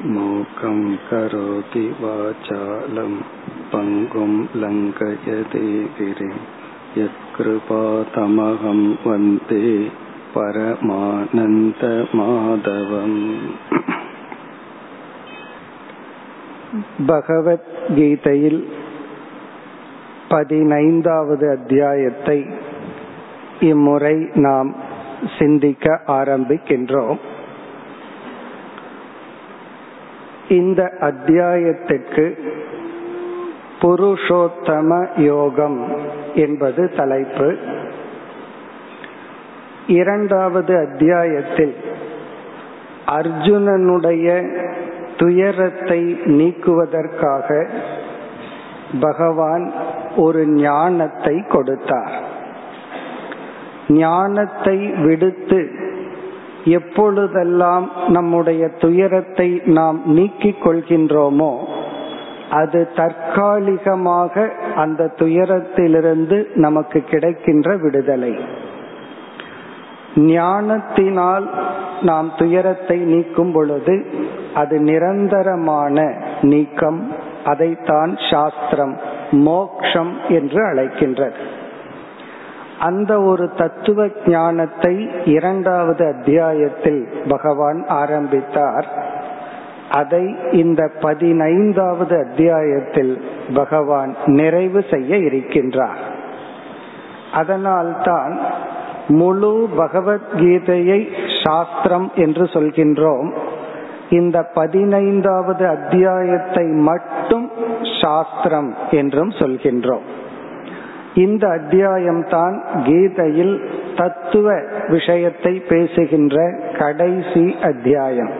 மூக்கம் கரோதி வாசாலம் பங்கும் லங்கய லங்கயதே விரே தமகம் வந்தே பரமானந்த மாதவம் பகவத்கீதையில் பதினைந்தாவது அத்தியாயத்தை இம்முறை நாம் சிந்திக்க ஆரம்பிக்கின்றோம் இந்த அத்தியாயத்திற்கு புருஷோத்தம யோகம் என்பது தலைப்பு. இரண்டாவது அத்தியாயத்தில் அர்ஜுனனுடைய துயரத்தை நீக்குவதற்காக பகவான் ஒரு ஞானத்தை கொடுத்தார். ஞானத்தை விடுத்து எப்பொழுதெல்லாம் நம்முடைய துயரத்தை நாம் நீக்கிக் கொள்கின்றோமோ அது தற்காலிகமாக அந்த துயரத்திலிருந்து நமக்கு கிடைக்கின்ற விடுதலை. ஞானத்தினால் நாம் துயரத்தை நீக்கும் பொழுது அது நிரந்தரமான நீக்கம் அதைத்தான் சாஸ்திரம் மோக்ஷம் என்று அழைக்கின்றது. அந்த ஒரு தத்துவ ஞானத்தை இரண்டாவது அத்தியாயத்தில் பகவான் ஆரம்பித்தார். அதை இந்த பதினைந்தாவது அத்தியாயத்தில் பகவான் நிறைவு செய்ய இருக்கின்றார். அதனால்தான் முழு பகவத்கீதையை சாஸ்திரம் என்று சொல்கின்றோம். இந்த பதினைந்தாவது அத்தியாயத்தை மட்டும் சாஸ்திரம் என்றும் சொல்கின்றோம். இந்த அத்தியாயம்தான் கீதையில் தத்துவ விஷயத்தை பேசுகின்ற கடைசி அத்தியாயம்.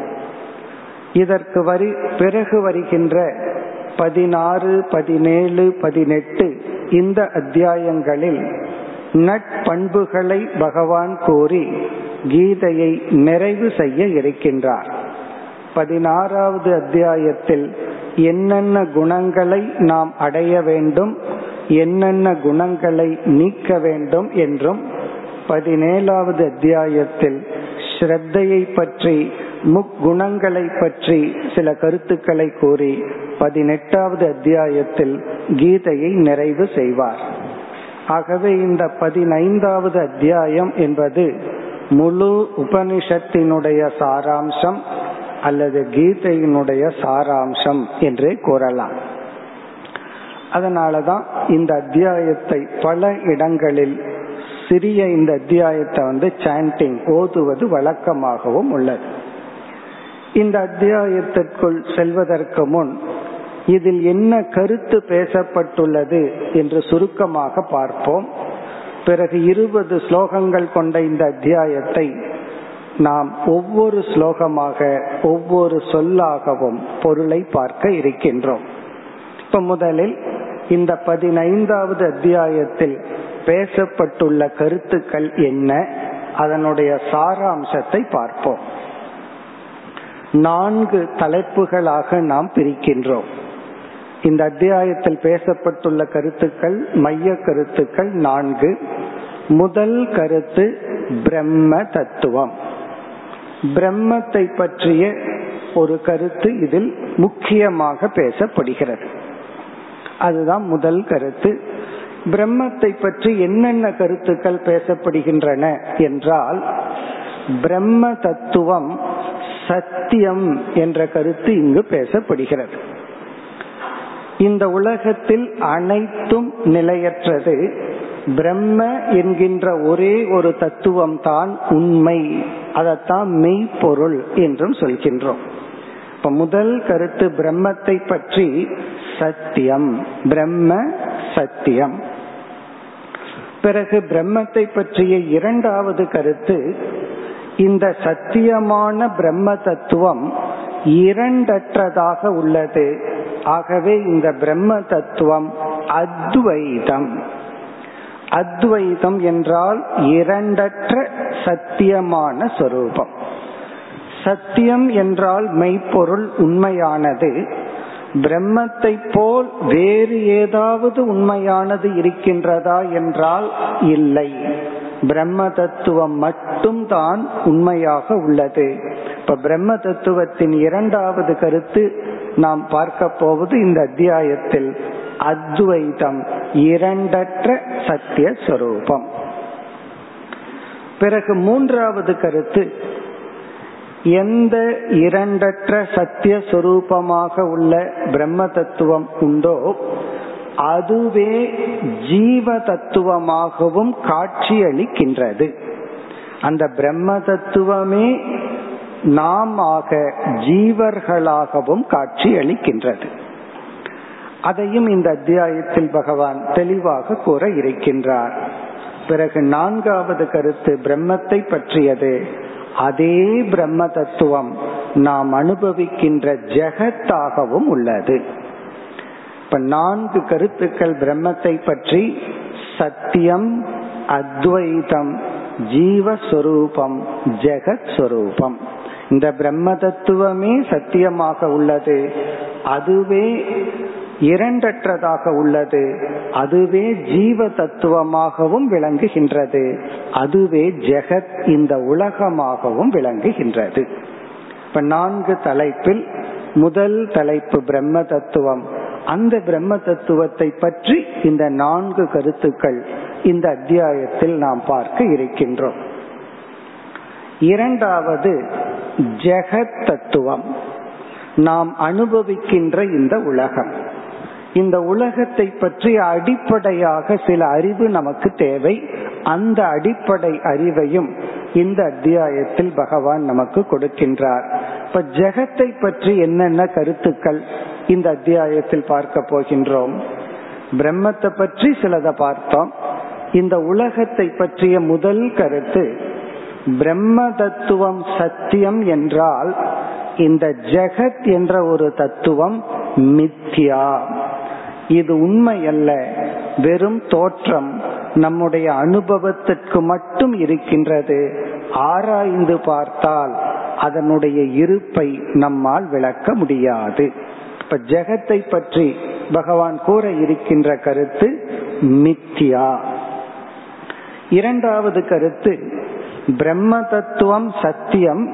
இதற்கு வரி பிறகு வருகின்ற பதினாறு பதினேழு பதினெட்டு இந்த அத்தியாயங்களில் நட்பண்புகளை பகவான் கூறி கீதையை நிறைவு செய்ய இருக்கின்றார். பதினாறாவது அத்தியாயத்தில் என்னென்ன குணங்களை நாம் அடைய வேண்டும் என்னென்ன குணங்களை நீக்க வேண்டும் என்றும் பதினேழாவது அத்தியாயத்தில் ஸ்ரத்தையை பற்றி முக்குணங்களை பற்றி சில கருத்துக்களை கூறி பதினெட்டாவது அத்தியாயத்தில் கீதையை நிறைவு செய்வார். ஆகவே இந்த பதினைந்தாவது அத்தியாயம் என்பது முழு உபனிஷத்தினுடைய சாராம்சம் அல்லது கீதையினுடைய சாராம்சம் என்றே கூறலாம். அதனாலதான் இந்த அத்தியாயத்தை பல இடங்களில் சிறிய இந்த அத்தியாயத்தை வந்து சாண்டிங் ஓதுவது வழக்கமாகவும் உள்ளது. இந்த அத்தியாயத்திற்குள் செல்வதற்கு முன் இதில் என்ன கருத்து பேசப்பட்டுள்ளது என்று சுருக்கமாக பார்ப்போம். பிறகு இருபது ஸ்லோகங்கள் கொண்ட இந்த அத்தியாயத்தை நாம் ஒவ்வொரு ஸ்லோகமாக ஒவ்வொரு சொல்லாகவும் பொருளை பார்க்க இருக்கின்றோம். இப்ப முதலில் இந்த பதினைந்தாவது அத்தியாயத்தில் பேசப்பட்டுள்ள கருத்துக்கள் என்ன? அதனுடைய சாராம்சத்தை பார்ப்போம். நான்கு தலைப்புகளாக நாம் பிரிக்கின்றோம். இந்த அத்தியாயத்தில் பேசப்பட்டுள்ள கருத்துக்கள் மைய கருத்துக்கள் நான்கு. முதல் கருத்து பிரம்ம தத்துவம். பிரம்மத்தை பற்றிய ஒரு கருத்து இதில் முக்கியமாக பேசப்படுகிறது. அதுதான் முதல் கருத்து. பிரம்மத்தை பற்றி என்னென்ன கருத்துக்கள் பேசப்படுகின்றன என்றால் பிரம்ம தத்துவம் சத்தியம் என்ற கருத்து இங்கு பேசப்படுகிறது. இந்த உலகத்தில் அனைத்தும் நிலையற்றது. பிரம்ம என்கின்ற ஒரே ஒரு தத்துவம் தான் உண்மை. அதைத்தான் மெய்ப்பொருள் என்றும் சொல்கின்றோம். இப்ப முதல் கருத்து பிரம்மத்தை பற்றி சத்தியம். பிரம்ம சத்தியம். பிறகு பிரம்மத்தை பற்றிய இரண்டாவது கருத்து இந்த சத்தியமான பிரம்ம தத்துவம் இரண்டற்றதாக உள்ளது. ஆகவே இந்த பிரம்ம தத்துவம் அத்வைதம். அத்வைதம் என்றால் இரண்டற்ற சத்தியமான சொரூபம். சத்தியம் என்றால் மெய்ப்பொருள் உண்மையானது. பிரம்மத்தை போல் வேறு ஏதாவது உண்மையானது இருக்கின்றதா என்றால் இல்லை. பிரம்ம தத்துவம் மட்டும்தான் உண்மையாக உள்ளது. இப்ப பிரம்ம தத்துவத்தின் இரண்டாவது கருத்து நாம் பார்க்க போவது இந்த அத்தியாயத்தில் அத்வைதம் இரண்டற்ற சத்திய சொரூபம் பிறகு மூன்றாவது கருத்து எந்த இரண்டற்ற சத்திய சொரூபமாக உள்ள பிரம்ம தத்துவம் உண்டோ அதுவே ஜீவ தத்துவமாகவும் காட்சியளிக்கின்றது. அந்த பிரம்ம தத்துவமே நாம் ஆக ஜீவர்களாகவும் காட்சியளிக்கின்றது. அதையும் இந்த அத்தியாயத்தில் பகவான் தெளிவாக கூற இருக்கின்றார். பிறகு நான்காவது கருத்து பிரம்மத்தை பற்றியது. அதே பிரம்ம தத்துவம் நாம் அனுபவிக்கின்ற ஜெகத்தாகவும் உள்ளது. இப்ப நான்கு கருத்துக்கள் பிரம்மத்தை பற்றி சத்தியம் அத்வைதம் ஜீவஸ்வரூபம் ஜெகத் ஸ்வரூபம் இந்த பிரம்ம தத்துவமே சத்தியமாக உள்ளது. அதுவே இரண்டற்றதாக உள்ளது. அதுவே ஜீவ தத்துவமாகவும் விளங்குகின்றது. அதுவே ஜெகத் இந்த உலகமாகவும் விளங்குகின்றது. இப்ப நான்கு தலைப்பில் முதல் தலைப்பு பிரம்ம தத்துவம் அந்த பிரம்ம தத்துவத்தை பற்றி இந்த நான்கு கருத்துக்கள் இந்த அத்தியாயத்தில் நாம் பார்க்க இருக்கின்றோம். இரண்டாவது ஜெகத் தத்துவம். நாம் அனுபவிக்கின்ற இந்த உலகம். இந்த உலகத்தை பற்றி அடிப்படையாக சில அறிவு நமக்கு தேவை. அந்த அடிப்படை அறிவையும் இந்த அத்தியாயத்தில் பகவான் நமக்கு கொடுக்கின்றார். இப்ப ஜெகத்தை பற்றி என்னென்ன கருத்துக்கள் இந்த அத்தியாயத்தில் பார்க்க போகின்றோம்? பிரம்மத்தை பற்றி சிலதை பார்த்தோம். இந்த உலகத்தை பற்றிய முதல் கருத்து பிரம்ம தத்துவம் சத்தியம் என்றால் இந்த ஜெகத் என்ற ஒரு தத்துவம் மித்யா. இது உண்மை அல்ல. வெறும் தோற்றம் நம்முடைய அனுபவத்திற்கு மட்டும் இருக்கின்றது. ஆராய்ந்து பார்த்தால் அதனுடைய இருப்பை நம்மால் விளக்க முடியாது. இப்ப ஜெகத்தை பற்றி பகவான் கூற இருக்கின்ற கருத்து மித்யா. இரண்டாவது கருத்து பிரம்ம தத்துவம் சத்தியம்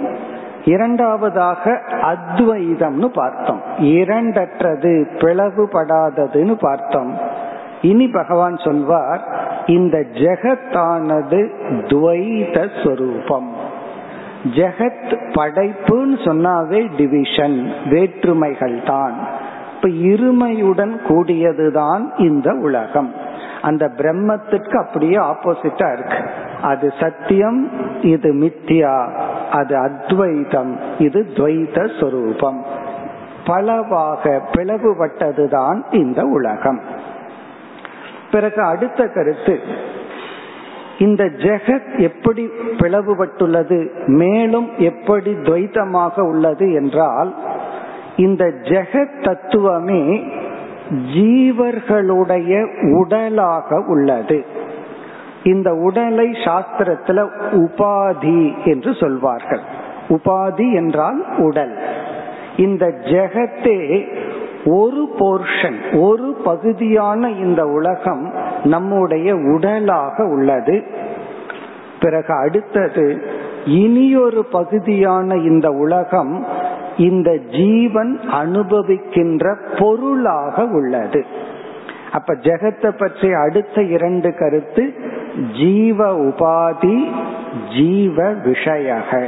இரண்டாவதாக அத்வைதம்னு பார்த்தோம். இரண்டற்றது பிளவுபடாததுன்னு பார்த்தோம். இனி பகவான் சொல்வார் இந்த ஜெகத்தானது துவைத ஸ்வரூபம். ஜெகத் படைப்புன்னு சொன்னாவே டிவிஷன் வேற்றுமைகள் தான் இப்ப இருமையுடன் கூடியதுதான் இந்த உலகம். அந்த பிரம்மத்திற்கு அப்படியே ஆப்போசிட்டா இருக்கு. அது சத்தியம் இது மித்தியா அது அத்வைதம். இது துவைத சொரூபம். பலவாக பிளவுபட்டதுதான் இந்த உலகம். பிறகு அடுத்த கருத்து. இந்த ஜெகத் எப்படி பிளவுபட்டுள்ளது? மேலும் எப்படி துவைத்தமாக உள்ளது என்றால் இந்த ஜெகத் தத்துவமே ஜீவர்களுடைய உடலாக உள்ளது. இந்த உடலை சாஸ்திரத்துல உபாதி என்று சொல்வார்கள். உபாதி என்றால் உடல். இந்த ஜெகத்தே ஒரு போர்ஷன் ஒரு பகுதியான இந்த உலகம் நம்முடைய உடலாக உள்ளது. பிறகு அடுத்தது இனியொரு பகுதியான இந்த உலகம் இந்த ஜீவன் அனுபவிக்கின்ற பொருளாக உள்ளது. அப்ப ஜெகத்தை பற்றி அடுத்த இரண்டு கருத்து ஜீவ உபாதி ஜீவ விஷயக.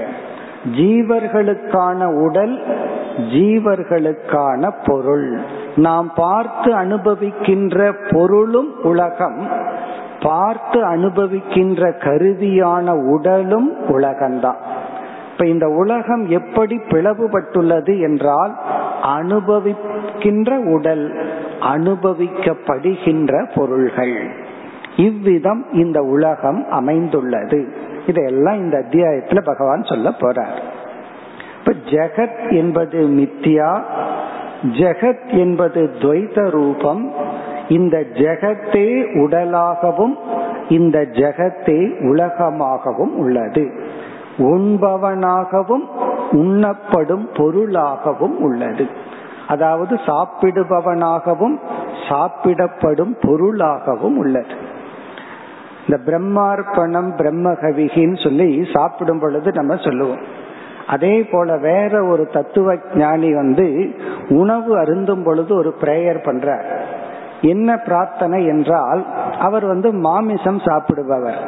ஜீவர்களுக்கான உடல் ஜீவர்களுக்கான பொருள். நாம் பார்த்து அனுபவிக்கின்ற பொருளும் உலகம். பார்த்து அனுபவிக்கின்ற கருதியான உடலும் உலகம்தான். இப்ப இந்த உலகம் எப்படி பிளவுபட்டுள்ளது என்றால் அனுபவிக்கின்ற உடல் அனுபவிக்கப்படுகின்ற பொருள்கள். இவ்விதம் இந்த உலகம் அமைந்துள்ளது. இதையெல்லாம் இந்த அத்தியாயத்துல பகவான் சொல்ல போறார். இப்ப ஜெகத் என்பது மித்யா ஜெகத் என்பது துவைத ரூபம். இந்த ஜெகத்தே உடலாகவும் இந்த ஜெகத்தே உலகமாகவும் உள்ளது. உண்பவனாகவும் உண்ணப்படும் பொருளாகவும் உள்ளது. அதாவது சாப்பிடுபவனாகவும் சாப்பிடப்படும் பொருளாகவும் உள்ளது. இந்த பிரம்மார்ப்பணம் பிரம்மகவிகின்னு சொல்லி சாப்பிடும் பொழுது நம்ம சொல்லுவோம். அதே போல வேற ஒரு தத்துவ ஞானி வந்து உணவு அருந்தும் பொழுது ஒரு பிரேயர் பண்றார். என்ன பிரார்த்தனை என்றால் அவர் வந்து மாமிசம் சாப்பிடுபவர்.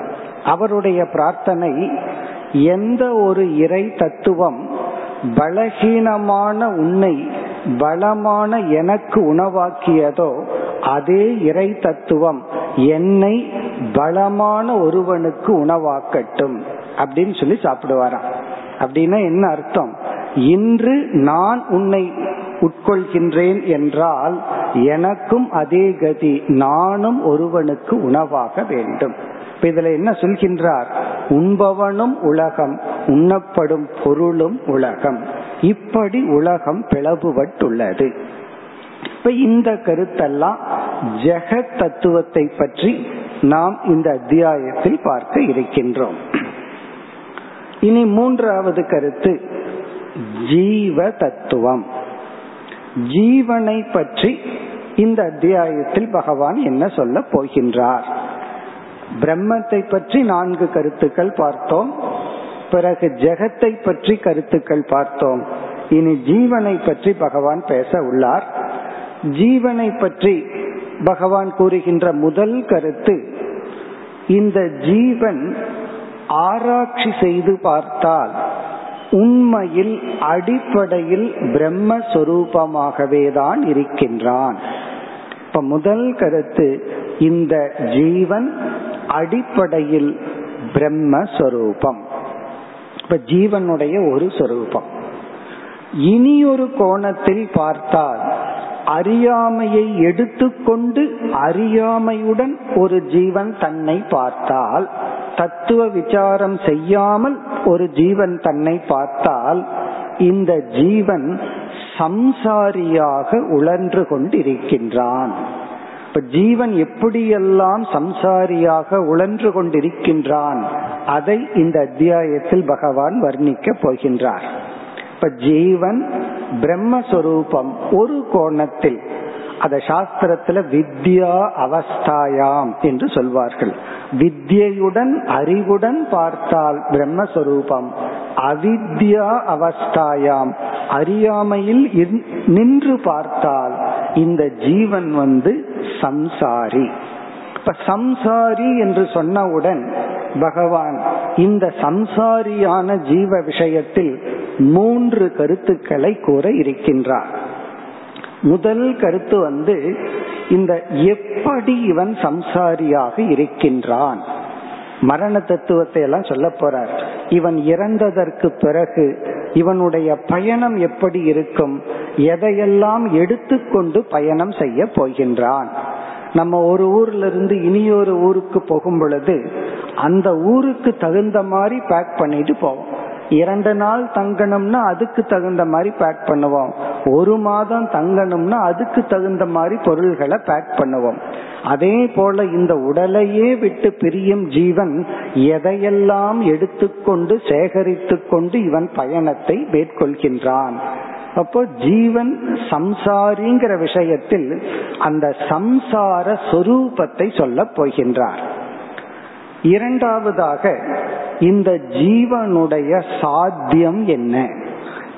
அவருடைய பிரார்த்தனை எந்த ஒரு இறை தத்துவம் பலகீனமான உன்னை பலமான எனக்கு உணவாக்கியதோ அதே இறை தத்துவம் என்னை பலமான ஒருவனுக்கு உணவாக்கட்டும் அப்படின்னு சொல்லி சாப்பிடுவாராம். அப்படின்னா என்ன அர்த்தம்? இன்று நான் உன்னை உட்கொள்கின்றேன் என்றால் எனக்கும் அதே கதி நானும் ஒருவனுக்கு உணவாக வேண்டும். இப்ப இதுல என்ன சொல்கின்றார்? உண்பவனும் உலகம் உண்ணப்படும் பொருளும் உலகம். இப்படி உலகம் பிளவுபட்டுள்ளது. இப்ப இந்த கருத்தெல்லாம் ஜெகத் தத்துவத்தை பற்றி நாம் இந்த அத்தியாயத்தில் பார்க்க இருக்கின்றோம். இனி மூன்றாவது கருத்து ஜீவ தத்துவம் ஜீவனை பற்றி இந்த அத்தியாயத்தில் பகவான் என்ன சொல்ல போகின்றார்? பிரம்மத்தை பற்றி நான்கு கருத்துக்கள் பார்த்தோம். பிறகு ஜெகத்தை பற்றி கருத்துக்கள் பார்த்தோம். இனி ஜீவனை பற்றி பகவான் பேச உள்ளார். ஜீவனை பற்றி பகவான் கூறுகின்ற முதல் கருத்து இந்த ஜீவன் ஆராய்ச்சி செய்து பார்த்தால் உண்மையில் அடிப்படையில் பிரம்மஸ்வரூபமாகவே தான் இருக்கின்றான். இப்ப முதல் கருத்து இந்த ஜீவன் அடிப்படையில் பிரம்மஸ்வரூபம். இப்ப ஜீவனுடைய ஒரு சொரூபம். இனி ஒரு கோணத்தில் பார்த்தால் அறியாமையை எடுத்துக்கொண்டு அறியாமையுடன் ஒரு ஜீவன் தன்னை பார்த்தால் தத்துவ விசாரம் செய்யாமல் ஒரு ஜீவன் தன்னை பார்த்தால் இந்த ஜீவன் சம்சாரியாக உழன்று கொண்டிருக்கின்றான். இப்ப ஜீவன் எப்படியெல்லாம் சம்சாரியாக உழன்று கொண்டிருக்கின்றான் அதை இந்த அத்தியாயத்தில் பகவான் வர்ணிக்க போகின்றார். இப்ப ஜீவன் பிரம்மஸ்வரூபம் ஒரு கோணத்தில். அத சாஸ்திரத்துல வித்யா அவஸ்தாயாம் என்று சொல்வார்கள். வித்யுடன் அறிவுடன் பார்த்தால் பிரம்மஸ்வரூபம். அவித்யா அவஸ்தாயாம். அறியாமையில் நின்று பார்த்தால் இந்த ஜீவன் வந்து சம்சாரி. இப்ப சம்சாரி என்று சொன்னவுடன் பகவான் இந்த சம்சாரியான ஜீவ விஷயத்தில் மூன்று கருத்துக்களை கூற இருக்கின்றார். முதல் கருத்து வந்து இந்த எப்படி இவன் சம்சாரியாக இருக்கின்றான்? மரண தத்துவத்தை எல்லாம் சொல்ல போறார். இவன் இறந்ததற்கு பிறகு இவனுடைய பயணம் எப்படி இருக்கும்? எதையெல்லாம் எடுத்துக்கொண்டு பயணம் செய்ய போகின்றான்? நம்ம ஒரு ஊர்ல இருந்து ஊருக்கு போகும் பொழுது அந்த ஊருக்கு தகுந்த மாதிரி பேக் பண்ணிட்டு போவோம். இரண்டு நாள் தங்கணும்னா அதுக்கு தகுந்த மாதிரி பேக் பண்ணுவோம். ஒரு மாதம் தங்கணும்னா அதுக்கு தகுந்த மாதிரி பொருள்களை பேக் பண்ணுவோம். அதே போல இந்த உடலையே விட்டு பிரியும் ஜீவன் எதையெல்லாம் எடுத்துக்கொண்டு சேகரித்து கொண்டு இவன் பயணத்தை மேற்கொள்கின்றான். அப்போ ஜீவன் சம்சாரிங்கிற விஷயத்தில் அந்த சம்சார சொரூபத்தை சொல்ல போகின்றார். இரண்டாவதாக இந்த ஜீவனுடைய சாத்தியம் என்ன?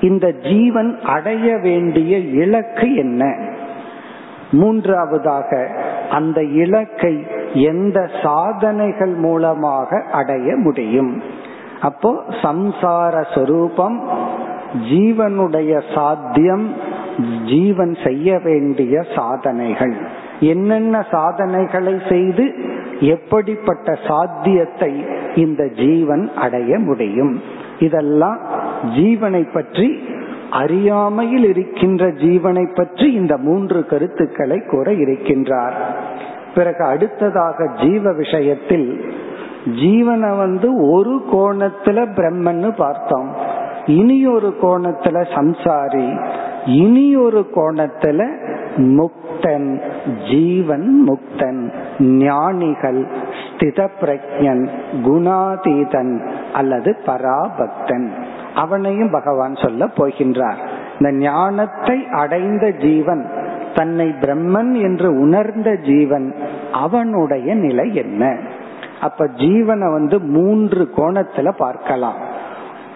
இந்த ஜீவன் அடைய வேண்டிய இலக்கு என்ன? மூன்றாவதாக அந்த இலக்கை எந்த சாதனைகள் மூலமாக அடைய முடியும்? அப்போ சம்சார சொரூபம் ஜீவனுடைய சாத்தியம் ஜீவன் செய்ய வேண்டிய சாதனைகள். என்னென்ன சாதனைகளை செய்து எப்படிப்பட்ட சாத்தியத்தை இந்த ஜீவன் அடைய முடியும்? இதெல்லாம் ஜீவனை பற்றி அறியாமையில் இருக்கின்ற ஜீவனை பற்றி இந்த மூன்று கருத்துக்களை கூற இருக்கின்றார். பிறகு அடுத்ததாக ஜீவ விஷயத்தில் ஜீவனை வந்து ஒரு கோணத்துல பிரம்மன்னு பார்த்தோம். இனி ஒரு கோணத்துல சம்சாரி இனி ஒரு கோணத்துல முக்தன் ஜீவன் முக்தன் ஞானிகள் ஸ்தித பிரஜன் குணாதீதன் அல்லது பராபக்தன். அவனையும் பகவான் சொல்ல போகின்றார். இந்த ஞானத்தை அடைந்த ஜீவன் தன்னை பிரம்மன் என்று உணர்ந்த ஜீவன் அவனுடைய நிலை என்ன? அப்ப ஜீவனை வந்து மூன்று கோணத்துல பார்க்கலாம்.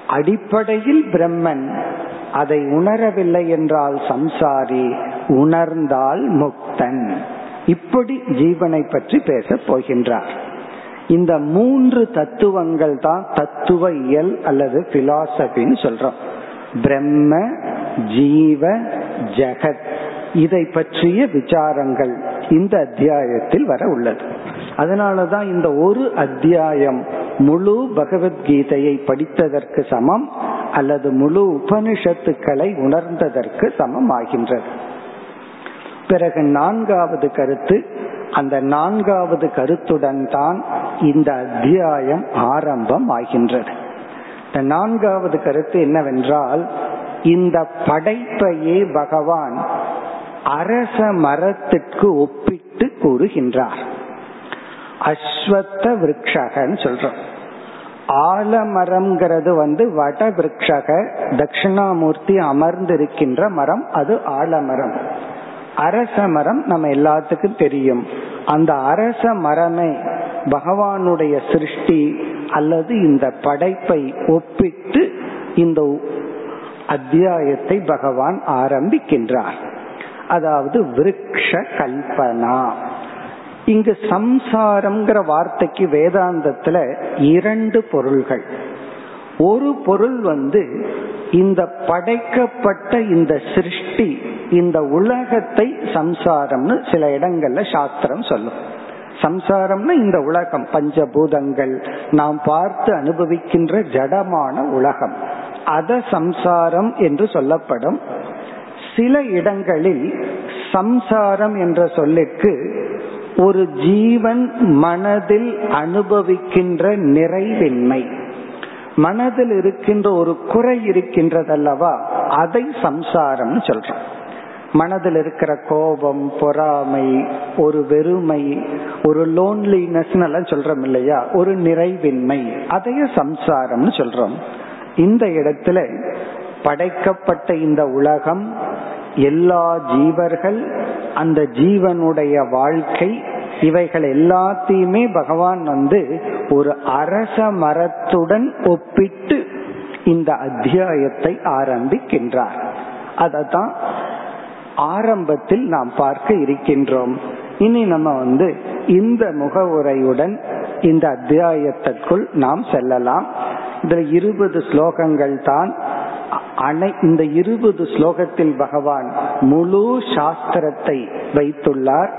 அடிப்படையில் பிரம்மன் அதை உணரவில்லை என்றால் சம்சாரி உணர்ந்தால் முக்தன். இப்படி ஜீவனை பற்றி பேசப் போகின்றார். இந்த மூன்று தத்துவங்கள் தான் தத்துவ இயல் அல்லது பிலாசபின்னு சொல்றோம். பிரம்ம ஜீவ ஜெகத். இதை பற்றிய விசாரங்கள் இந்த அத்தியாயத்தில் வர உள்ளது. அதனாலதான் இந்த ஒரு அத்தியாயம் முழு பகவத்கீதையை படித்ததற்கு சமம் அல்லது முழு உபனிஷத்துக்களை உணர்ந்ததற்கு சமம் ஆகின்றது. பிறகு நான்காவது கருத்து அந்த நான்காவது கருத்துடன் தான் இந்த அத்தியாயம் ஆரம்பம் ஆகின்றது இந்த நான்காவது கருத்து என்னவென்றால் இந்த படைப்பையே பகவான் அரச மரத்திற்கு ஒப்பிட்டு கூறுகின்றார். அஸ்வத்த விரக்ஷகன்னு சொல்றோம். ஆலமரம்ங்கிறது வந்து வட விரக்ஷக தட்சிணாமூர்த்தி அமர்ந்திருக்கின்ற மரம் அது ஆலமரம். அரச மரம் நம்ம எல்லாத்துக்கும் தெரியும். அந்த அரச மரமே பகவானுடைய சிருஷ்டி அல்லது இந்த படைப்பை ஒப்பிட்டு இந்த அத்தியாயத்தை பகவான் ஆரம்பிக்கின்றார். அதாவது விருக்ஷ கல்பனா. இங்கு சம்சாரம்ங்கிற வார்த்தைக்கு வேதாந்தத்துல இரண்டு பொருள்கள். ஒரு பொருள் வந்து இந்த படைக்கப்பட்ட இந்த சிருஷ்டி இந்த உலகத்தை சம்சாரம்னு சில இடங்கள்ல சாஸ்திரம் சொல்லும். சம்சாரம்னா இந்த உலகம் பஞ்சபூதங்கள் நாம் பார்த்து அனுபவிக்கின்ற ஜடமான உலகம். அத சம்சாரம் என்று சொல்லப்படும். சில இடங்களில் சம்சாரம் என்ற சொல்லுக்கு ஒரு ஜீவன் மனதில் அனுபவிக்கின்ற நிறைவின்மை. மனதில் இருக்கின்ற ஒரு குறை இருக்கின்றதல்லவா? அதை சம்சாரம்னு சொல்றோம். மனதில் இருக்கிற கோபம் பொறாமை ஒரு வெறுமை ஒரு லோன்லினஸ் எல்லாம் சொல்றோம் இல்லையா? ஒரு நிறைவின்மை. அதையே சம்சாரம்னு சொல்றோம். இந்த இடத்துல படைக்கப்பட்ட இந்த உலகம் எல்லா ஜீவர்கள் அந்த ஜீவனுடைய வாழ்க்கை இவைகள் எல்லாத்தையுமே பகவான் வந்து ஒரு அரச மரத்துடன் ஒப்பிட்டு இந்த அத்தியாயத்தை ஆரம்பிக்கின்றார். அதத்தான் ஆரம்பத்தில் நாம் பார்க்க இருக்கின்றோம். இனி நம்ம வந்து இந்த முகவுரையுடன் இந்த அத்தியாயத்திற்குள் நாம் செல்லலாம். இந்த இருபது ஸ்லோகங்கள் தான். அனை இந்த இருபது ஸ்லோகத்தில் பகவான் முழு சாஸ்திரத்தை வைத்துள்ளார்.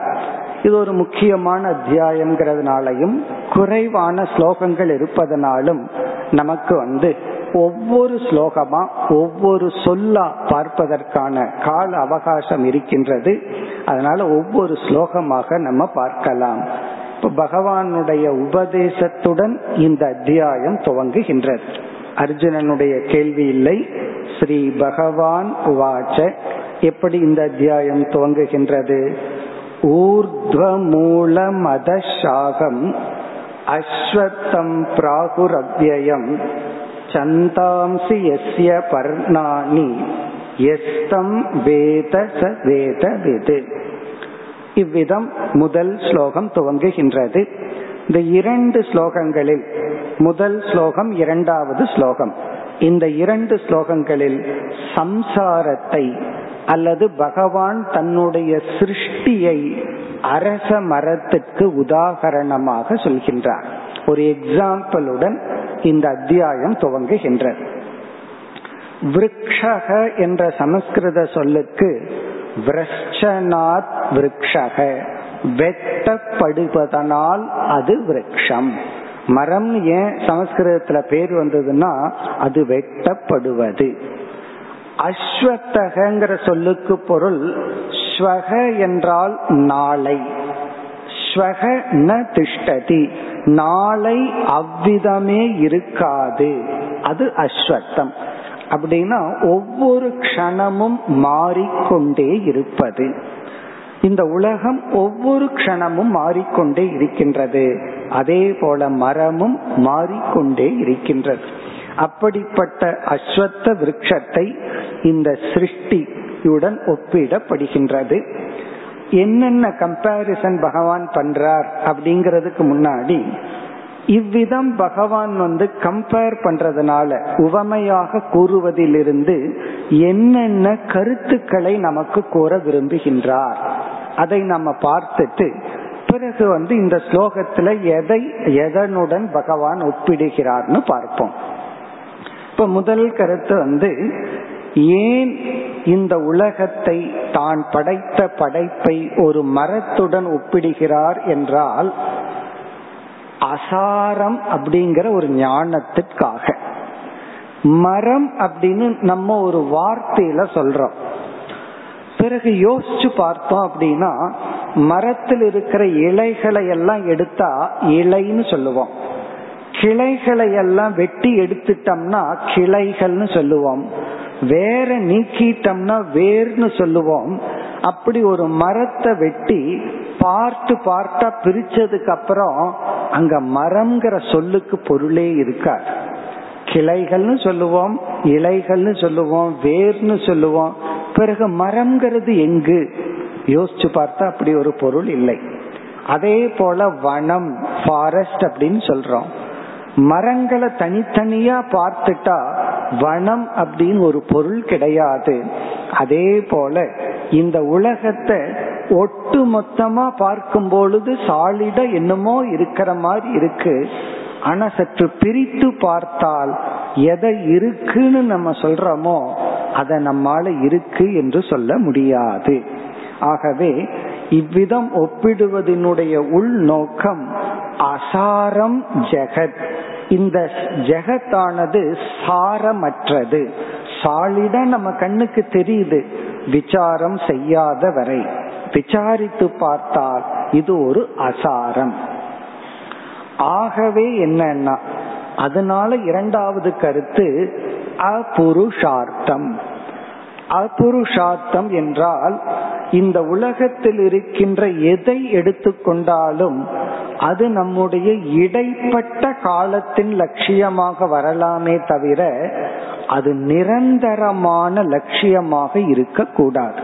இது ஒரு முக்கியமான அத்தியாயம்ங்கிறதுனாலையும் குறைவான ஸ்லோகங்கள் இருப்பதனாலும் நமக்கு வந்து ஒவ்வொரு ஸ்லோகமா ஒவ்வொரு சொல்லா பார்ப்பதற்கான கால அவகாசம் இருக்கின்றது. அதனால ஒவ்வொரு ஸ்லோகமாக நம்ம பார்க்கலாம். இப்ப பகவானுடைய உபதேசத்துடன் இந்த அத்தியாயம் துவங்குகின்றது. அர்ஜுனனுடைய கேள்வி இல்லை. ஸ்ரீ பகவான் உவாச்ச. எப்படி இந்த அத்தியாயம் துவங்குகின்றது? ஊர்துவமூல மதசாகம் அஸ்வத்தம் பிராகுரவ்யம் சந்தாம்சி எஸ்ய பர்ணானி. எஸ்தம் வேத ச வேத விது. இவ்விதம் முதல் ஸ்லோகம் துவங்குகின்றது. இந்த இரண்டு ஸ்லோகங்களில் முதல் ஸ்லோகம் இரண்டாவது ஸ்லோகம். இந்த இரண்டு ஸ்லோகங்களில் சம்சாரத்தை அல்லது பகவான் தன்னுடைய சிருஷ்டியை அரச மரத்துக்கு உதாகரணமாக சொல்கின்றார். ஒரு எக்ஸாம்பிளுடன் இந்த அத்தியாயம் துவங்குகின்றது. விரக்ஷக என்ற சமஸ்கிருத சொல்லுக்கு விரஷ்டநாத் விரக்ஷக. வெட்டப்படுவதனால் அது விரக்ஷம். மரம் ஏன் சமஸ்கிருதத்துல பேர் வந்ததுன்னா அது வெட்டப்படுவது. அஸ்வத்தகங்கிற சொல்லுக்கு பொருள் ஸ்வக என்றால் நாளை. ஸ்வக ந திஷ்டதி. நாளை அவ்விதமே இருக்காது. அது அஸ்வத்தம். அப்படின்னா ஒவ்வொரு க்ஷணமும் மாறிக்கொண்டே இருப்பது. இந்த உலகம் ஒவ்வொரு க்ஷணமும் மாறிக்கொண்டே இருக்கின்றது. அதே போல மரமும் மாறிக்கொண்டே இருக்கின்றது. அப்படிப்பட்ட அஸ்வத்த விருட்சத்தை இந்த சிருஷ்டியுடன் ஒப்பிடப்படுகின்றது. என்னென்ன கம்பாரிசன் பகவான் பண்றார் அப்படிங்கிறதுக்கு முன்னாடி இவ்விதம் பகவான் வந்து கம்பேர் பண்றதுனால உவமையாக கூறுவதிலிருந்து என்னென்ன கருத்துக்களை நமக்கு கூற விரும்புகின்றார் அதை நம்ம பார்த்துட்டு பிறகு வந்து இந்த ஸ்லோகத்துல எதை எதனுடன் பகவான் ஒப்பிடுகிறார்னு பார்ப்போம். இப்ப முதல் கருத்து வந்து ஏன் இந்த உலகத்தை தான் படைத்த படைப்பை ஒரு மரத்துடன் ஒப்பிடுகிறார் என்றால் அசாரம் அப்படிங்கிற ஒரு ஞானத்திற்காக. மரம் அப்படின்னு நம்ம ஒரு வார்த்தையில சொல்றோம். பிறகு யோசிச்சு பார்த்தோம் அப்படின்னா மரத்தில் இருக்கிற இலைகளை எல்லாம் எடுத்தா இலைன்னு சொல்லுவோம். கிளைகளை எல்லாம் வெட்டி எடுத்துட்டோம்னா கிளைகள்னு சொல்லுவோம். வேற நீக்கிட்டோம்னா வேர்னு சொல்லுவோம். அப்படி ஒரு மரத்தை வெட்டி பார்ட்டு பார்ட்டா பிரிச்சதுக்கு அப்புறம் அங்க மரம்ங்கிற சொல்லுக்கு பொருளே இருக்காது. கிளைகள்னு சொல்லுவோம் இலைகள்னு சொல்லுவோம் வேர்னு சொல்லுவோம். பிறகு மரம்ங்கிறது எங்கு? யோசிச்சு பார்த்தா அப்படி ஒரு பொருள் இல்லை. அதே போல வனம் ஃபாரஸ்ட் அப்படின்னு சொல்றோம். மரங்களை தனித்தனியா பார்த்துட்டா வனம் அப்படின்னு ஒரு பொருள் கிடையாது. அதே போல இந்த உலகத்தை ஒட்டு மொத்தமா பார்க்கும் பொழுது சாலிட என்னமோ இருக்கிற மாதிரி இருக்கு. ஆனா சற்று பிரித்து பார்த்தால் எதை இருக்குன்னு நம்ம சொல்றோமோ அதை நம்மால இருக்கு என்று சொல்ல முடியாது. ஆகவே இவ்விதம் ஒப்பிடுவதனுடைய உள்நோக்கம் அசாரம் ஜெகத். இந்த ஜெகத்தானது சாரமற்றது. சாலிட நம்ம கண்ணுக்கு தெரியுது. விசாரம் செய்யாத வரை. விசாரித்து பார்த்தால் இது ஒரு அசாரம். ஆகவே என்னன்னா அதனால இரண்டாவது கருத்து அபுருஷார்த்தம். அபுருஷார்த்தம் என்றால் இந்த உலகத்தில் இருக்கின்ற எதை எடுத்துக்கொண்டாலும் அது நம்முடைய இடைப்பட்ட காலத்தின் லட்சியமாக வரலாமே தவிர அது நிரந்தரமான லட்சியமாக இருக்கக்கூடாது.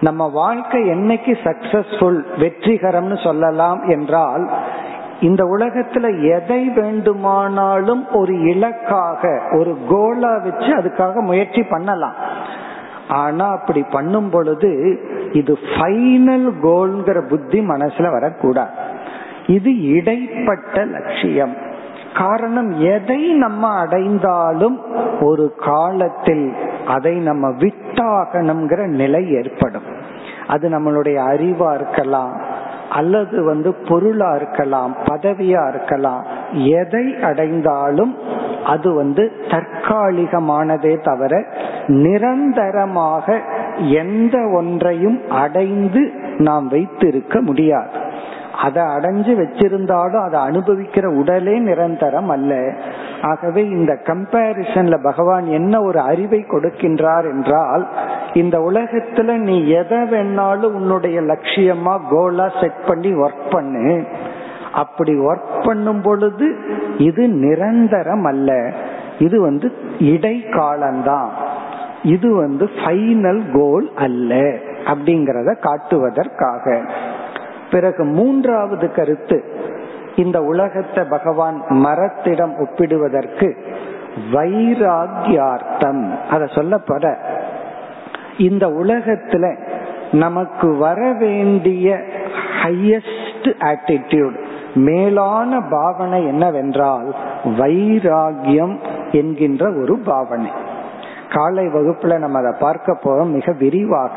நம்ம வாழ்க்கை என்னைக்கு சக்சஸ்ஃபுல் வெற்றிகரம்னு சொல்லலாம் என்றால் இந்த உலகத்துல எதை வேண்டுமானாலும் ஒரு இலக்காக ஒரு கோலா வச்சு அதுக்காக முயற்சி பண்ணலாம். ஆனா அப்படி பண்ணும் பொழுது இது ஃபைனல் கோல்ங்கிற புத்தி மனசுல வரக்கூடாது. இது இடைப்பட்ட லட்சியம். காரணம் எதை நம்ம அடைந்தாலும் ஒரு காலத்தில் அதை நம்ம விட்டாகணுங்கிற நிலை ஏற்படும். அது நம்மளுடைய அறிவா இருக்கலாம் அல்லது வந்து பொருளா இருக்கலாம் பதவியா இருக்கலாம் எதை அடைந்தாலும் அது வந்து தற்காலிகமானதே தவிர நிரந்தரமாக எந்த ஒன்றையும் அடைந்து நாம் வைத்திருக்க முடியாது. அதை அடைஞ்சு வச்சிருந்தாலும் அதை அனுபவிக்கிற உடலே நிரந்தரம் அல்ல. ஆகவே இந்த கம்பேரிசன்ல பகவான் என்ன ஒரு அறிவை கொடுக்கின்றார் என்றால் இந்த உலகத்துல நீ எதை வேணாலும் உன்னுடைய லட்சியமா கோலா செட் பண்ணி ஒர்க் பண்ணு. அப்படி ஒர்க் பண்ணும் பொழுது இது நிரந்தரம் அல்ல. இது வந்து இடைக்காலம்தான். இது வந்து ஃபைனல் கோல் அல்ல அப்படிங்கிறத காட்டுவதற்காக. பிறகு மூன்றாவது கருத்து இந்த உலகத்தை பகவான் மரத்திடம் ஒப்பிடுவதற்கு வைராகியார்த்தம். அத சொல்லப்பட இந்த உலகத்துல நமக்கு வர வேண்டிய ஹையஸ்ட் ஆட்டிடியூட் மேலான பாவனை என்னவென்றால் வைராகியம் என்கின்ற ஒரு பாவனை. காலை வகுப்புல நம்ம அதை பார்க்க போறோம் மிக விரிவாக.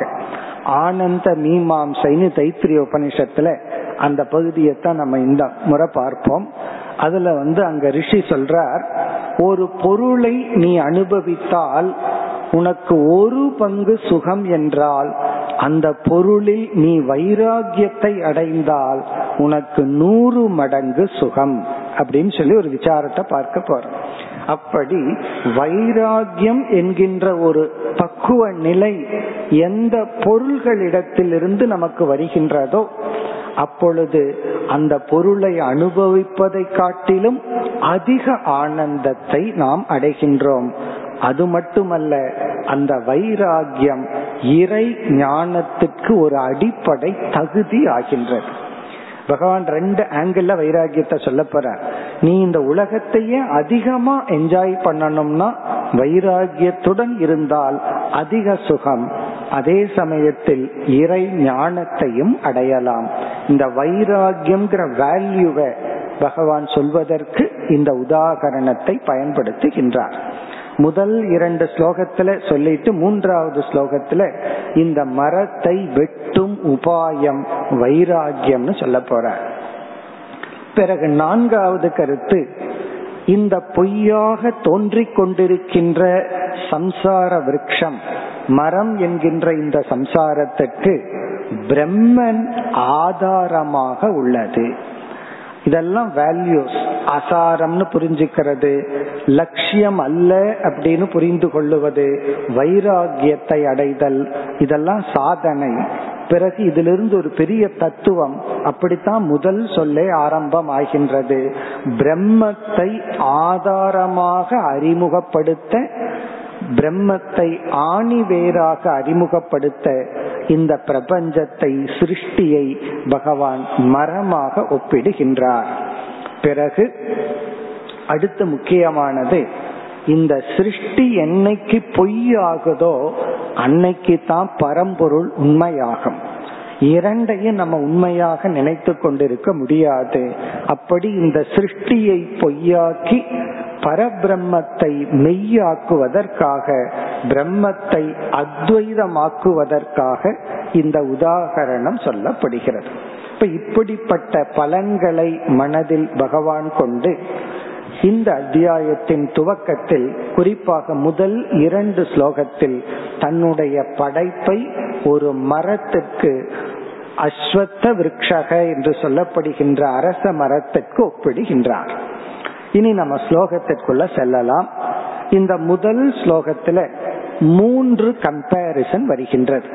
ஆனந்த மீமாம்சைன்னு தைத்திரிய உபனிஷத்துல அந்த பகுதியை தான் நம்ம இந்த முறை பார்ப்போம். அதுல வந்து அங்க ரிஷி சொல்றார் ஒரு பொருளை நீ அனுபவித்தால் உனக்கு ஒரு பங்கு சுகம் என்றால் அந்த பொருளில் நீ வைராகியத்தை அடைந்தால் உனக்கு நூறு மடங்கு சுகம். அப்படின்னு சொல்லி ஒரு விசாரத்தை பார்க்க போறோம். அப்படி வைராகியம் என்கின்ற ஒரு பக்குவ நிலை எந்த பொருள்களிடத்திலிருந்து நமக்கு வருகின்றதோ அப்பொழுது அந்த பொருளை அனுபவிப்பதை காட்டிலும் அதிக ஆனந்தத்தை நாம் அடைகின்றோம். அது மட்டுமல்ல அந்த வைராகியம் இறை ஞானத்துக்கு ஒரு அடிப்படை தகுதி ஆகின்றது. பகவான் ரெண்டு ஆங்கிள் வைராகியத்தை சொல்ல போற நீ இந்த உலகத்தையே அதிகமா என்ஜாய் பண்ணணும்னா வைராகியத்துடன் இருந்தால் அதிக சுகம். அதே சமயத்தில் இறை ஞானத்தையும் அடையலாம். இந்த வைராகியம்ங்கிற வேல்யூவை பகவான் சொல்வதற்கு இந்த உதாகரணத்தை பயன்படுத்துகின்றார். முதல் இரண்டு ஸ்லோகத்துல சொல்லிட்டு மூன்றாவது ஸ்லோகத்துல இந்த மரத்தை வெட்டும் உபாயம் வைராகியம்னு சொல்ல போற. பிறகு நான்காவது கருத்து இந்த பொய்யாக தோன்றிக் கொண்டிருக்கின்ற சம்சார விரக்ஷம் மரம் என்கின்ற இந்த சம்சாரத்திற்கு பிரம்மன் ஆதாரமாக உள்ளது. இதெல்லாம் வேல்யூஸ் அசாரம்னு புரிஞ்சுக்கிறது லட்சியம் அல்ல அப்படின்னு புரிந்து கொள்ளுவது வைராகியத்தை அடைதல் இதெல்லாம் சாதனை. பிறகு இதிலிருந்து ஒரு பெரிய தத்துவம் அப்படித்தான் முதல் சொல்லே ஆரம்பம் ஆகின்றது பிரம்மத்தை ஆதாரமாக அறிமுகப்படுத்த பிரம்மத்தை ஆணி வேறாக அறிமுகப்படுத்த இந்த பிரபஞ்சத்தை சிருஷ்டியை பகவான் மரமாக ஒப்பிடுகின்றார். பிறகு அடுத்த முக்கியமானது இந்த சிருஷ்டி என்னைக்கு பொய்யாகுதோ அன்னைக்கு தான் பரம்பொருள் உண்மையாகும். இரண்டையும் நம்ம உண்மையாக நினைத்து கொண்டிருக்க முடியாது. அப்படி இந்த சிருஷ்டியை பொய்யாக்கி பரபிரம்மத்தை மெய்யாக்குவதற்காக பிரம்மத்தை அத்வைதமாக்குவதற்காக இந்த உதாகரணம் சொல்லப்படுகிறது. இப்ப இப்படிப்பட்ட பலன்களை மனதில் பகவான் கொண்டு இந்த அத்தியாயத்தின் துவக்கத்தில் குறிப்பாக முதல் இரண்டு ஸ்லோகத்தில் தன்னுடைய படைப்பை ஒரு மரத்துக்கு அஸ்வத்த விரக்ஷக என்று சொல்லப்படுகின்ற அரச மரத்திற்கு ஒப்பிடுகின்றார். இனி நம்ம ஸ்லோகத்திற்குள்ள செல்லலாம். இந்த முதல் ஸ்லோகத்துல மூன்று கம்பேரிசன் வருகின்றது.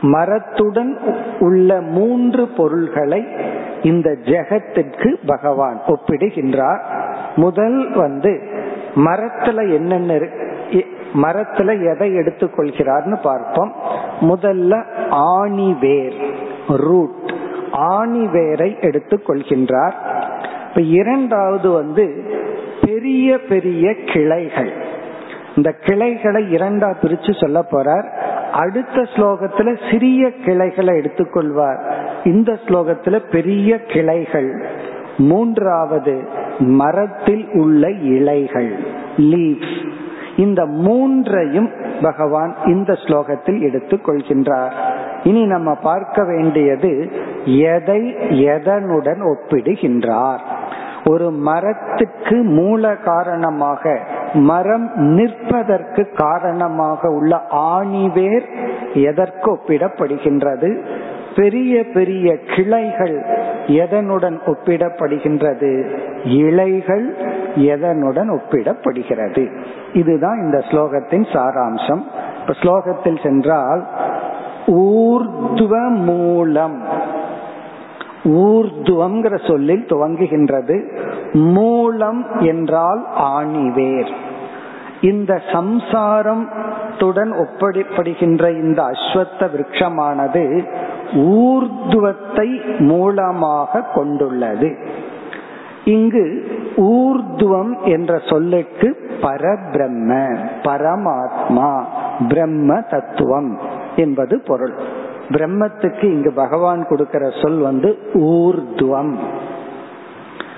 மரத்துடன் உள்ள மூன்று பொருள்களை இந்த ஜெகத்திற்கு பகவான் ஒப்பிடுகின்றார். முதல் வந்து மரத்துல என்னென்ன மரத்துல எதை எடுத்துக்கொள்கிறார்னு பார்ப்போம். முதல்ல ஆணிவேர் ரூட் ஆணிவேரை எடுத்துக்கொள்கின்றார். இப்ப இரண்டாவது வந்து பெரிய பெரிய கிளைகள். இந்த கிளைகளை இரண்டா பிரிச்சு சொல்ல போறார். அடுத்த ஸ்லோகத்துல சிறிய கிளைகளை எடுத்துக்கொள்வார். இந்த ஸ்லோகத்துல பெரிய கிளைகள். மூன்றாவது மரத்தில் உள்ள இலைகள் லீவ்ஸ் இந்த மூன்றையும் பகவான் இந்த ஸ்லோகத்தில் எடுத்துக் கொள்கின்றார். இனி நம்ம பார்க்க வேண்டியது எதை எதனுடன் ஒப்பிடுகின்றார். ஒரு மரத்துக்கு மூல காரணமாக மரம் நிற்பதற்கு காரணமாக உள்ள ஆணிவேர் எதற்கு ஒப்பிடப்படுகின்றது? பெரிய பெரிய கிளைகள் எதனுடன் ஒப்பிடப்படுகின்றது? இலைகள் எதனுடன் ஒப்பிடப்படுகிறது? இதுதான் இந்த ஸ்லோகத்தின் சாராம்சம். இப்ப ஸ்லோகத்தில் சென்றால் ஊர்துவ மூலம் ஊர்துவங்கிற சொல்லில் துவங்குகின்றது. மூலம் என்றால் ஆணிவேர். இந்த சம்சாரத்துடன் ஒப்படைப்படுகின்ற இந்த அஸ்வத்த விரக்ஷமானது ஊர்துவத்தை மூலமாக கொண்டுள்ளது. இங்கு ஊர்துவம் என்ற சொல்லுக்கு பரபிரம்ம பரமாத்மா பிரம்ம தத்துவம் என்பது பொருள். பிரம்மத்துக்கு இங்கு பகவான் கொடுக்கிற சொல் வந்து ஊர்துவம்.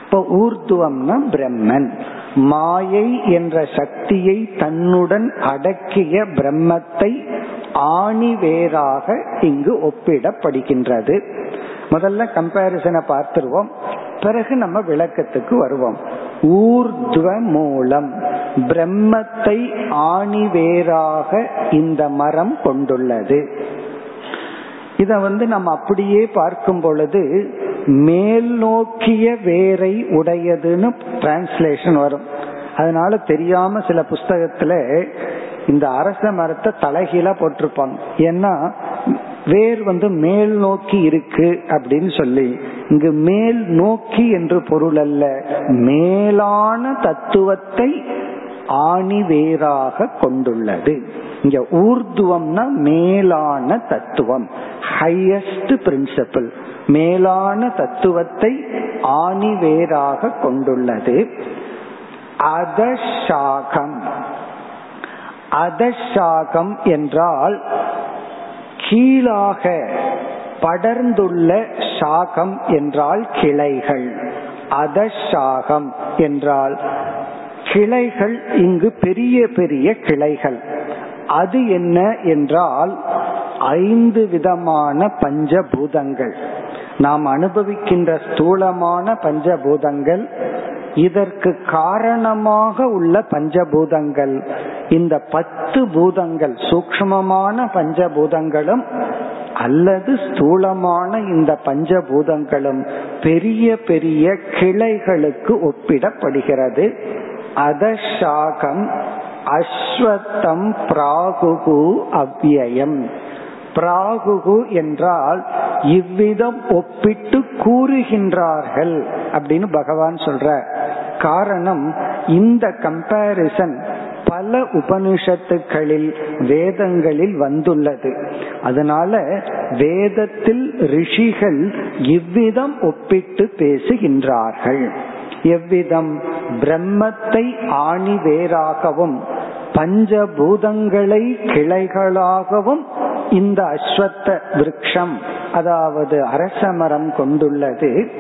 இப்போ ஊர்துவம்னா பிரம்மன். மாயை என்ற சக்தியை தன்னுடன் அடக்கிய பிரம்மத்தை ஆணிவேராக இங்கு ஒப்பிடப்படுகின்றது. முதல்ல கம்பாரிசனை பார்த்துருவோம். பிறகு நம்ம விளக்கத்துக்கு வருவோம். ஊர்துவ மூலம் பிரம்மத்தை ஆணிவேராக இந்த மரம் கொண்டுள்ளது. இத வந்து நம்ம அப்படியே பார்க்கும் பொழுது மேல் நோக்கிய வேரை உடையதுன்னு டிரான்ஸ்லேஷன் வரும். அதனால தெரியாம சில புஸ்தகத்துல இந்த அரச மரத்தை தலைகீழா போட்டிருப்பாங்க ஏன்னா வேர் வந்து மேல் நோக்கி இருக்கு அப்படின்னு சொல்லி. இங்கு மேல் நோக்கி என்று பொருள் அல்ல. மேலான தத்துவத்தை ஆணி வேறாக கொண்டுள்ளது. இங்க ஊர்துவம்னா மேலான தத்துவம். ஹையஸ்ட் பிரின்சிபிள் மேலான தத்துவத்தை ஆணிவேராக கொண்டுள்ளது. அதஷாகம். அதஷாகம் என்றால் கீழாக படர்ந்துள்ள சாகம் என்றால் கிளைகள். அதஷாகம் என்றால் கிளைகள் இங்கு பெரிய பெரிய கிளைகள். அது என்ன என்றால் ஐந்து விதமான பஞ்சபூதங்கள். நாம் அனுபவிக்கின்ற ஸ்தூலமான பஞ்சபூதங்கள் இதற்கு காரணமாக உள்ள பஞ்சபூதங்கள். இந்த பத்து பூதங்கள் சூக்மமான பஞ்சபூதங்களும் அல்லது ஸ்தூலமான இந்த பஞ்சபூதங்களும் பெரிய பெரிய கிளைகளுக்கு ஒப்பிடப்படுகிறது. அதசாகம் அஸ்வத்தம் பிராகுகு அவ்வியம். பிராகுகு என்றால் இவ்விதம் ஒப்பிட்டு கூறுகின்றார்கள் அப்படின்னு பகவான் சொல்ற காரணம் இந்த கம்பேரிசன் பல உபனிஷத்துக்களில் வேதங்களில் வந்துள்ளது. அதனால வேதத்தில் ரிஷிகள் இவ்விதம் ஒப்பிட்டு பேசுகின்றார்கள். எவ்விதம்? பிரம்மத்தை ஆணி வேறாகவும் பஞ்சபூதங்களை கிளைகளாகவும் இந்த அஸ்வத்த விரக்ஷம் அதாவது அரச மரம் கொண்டுள்ளது.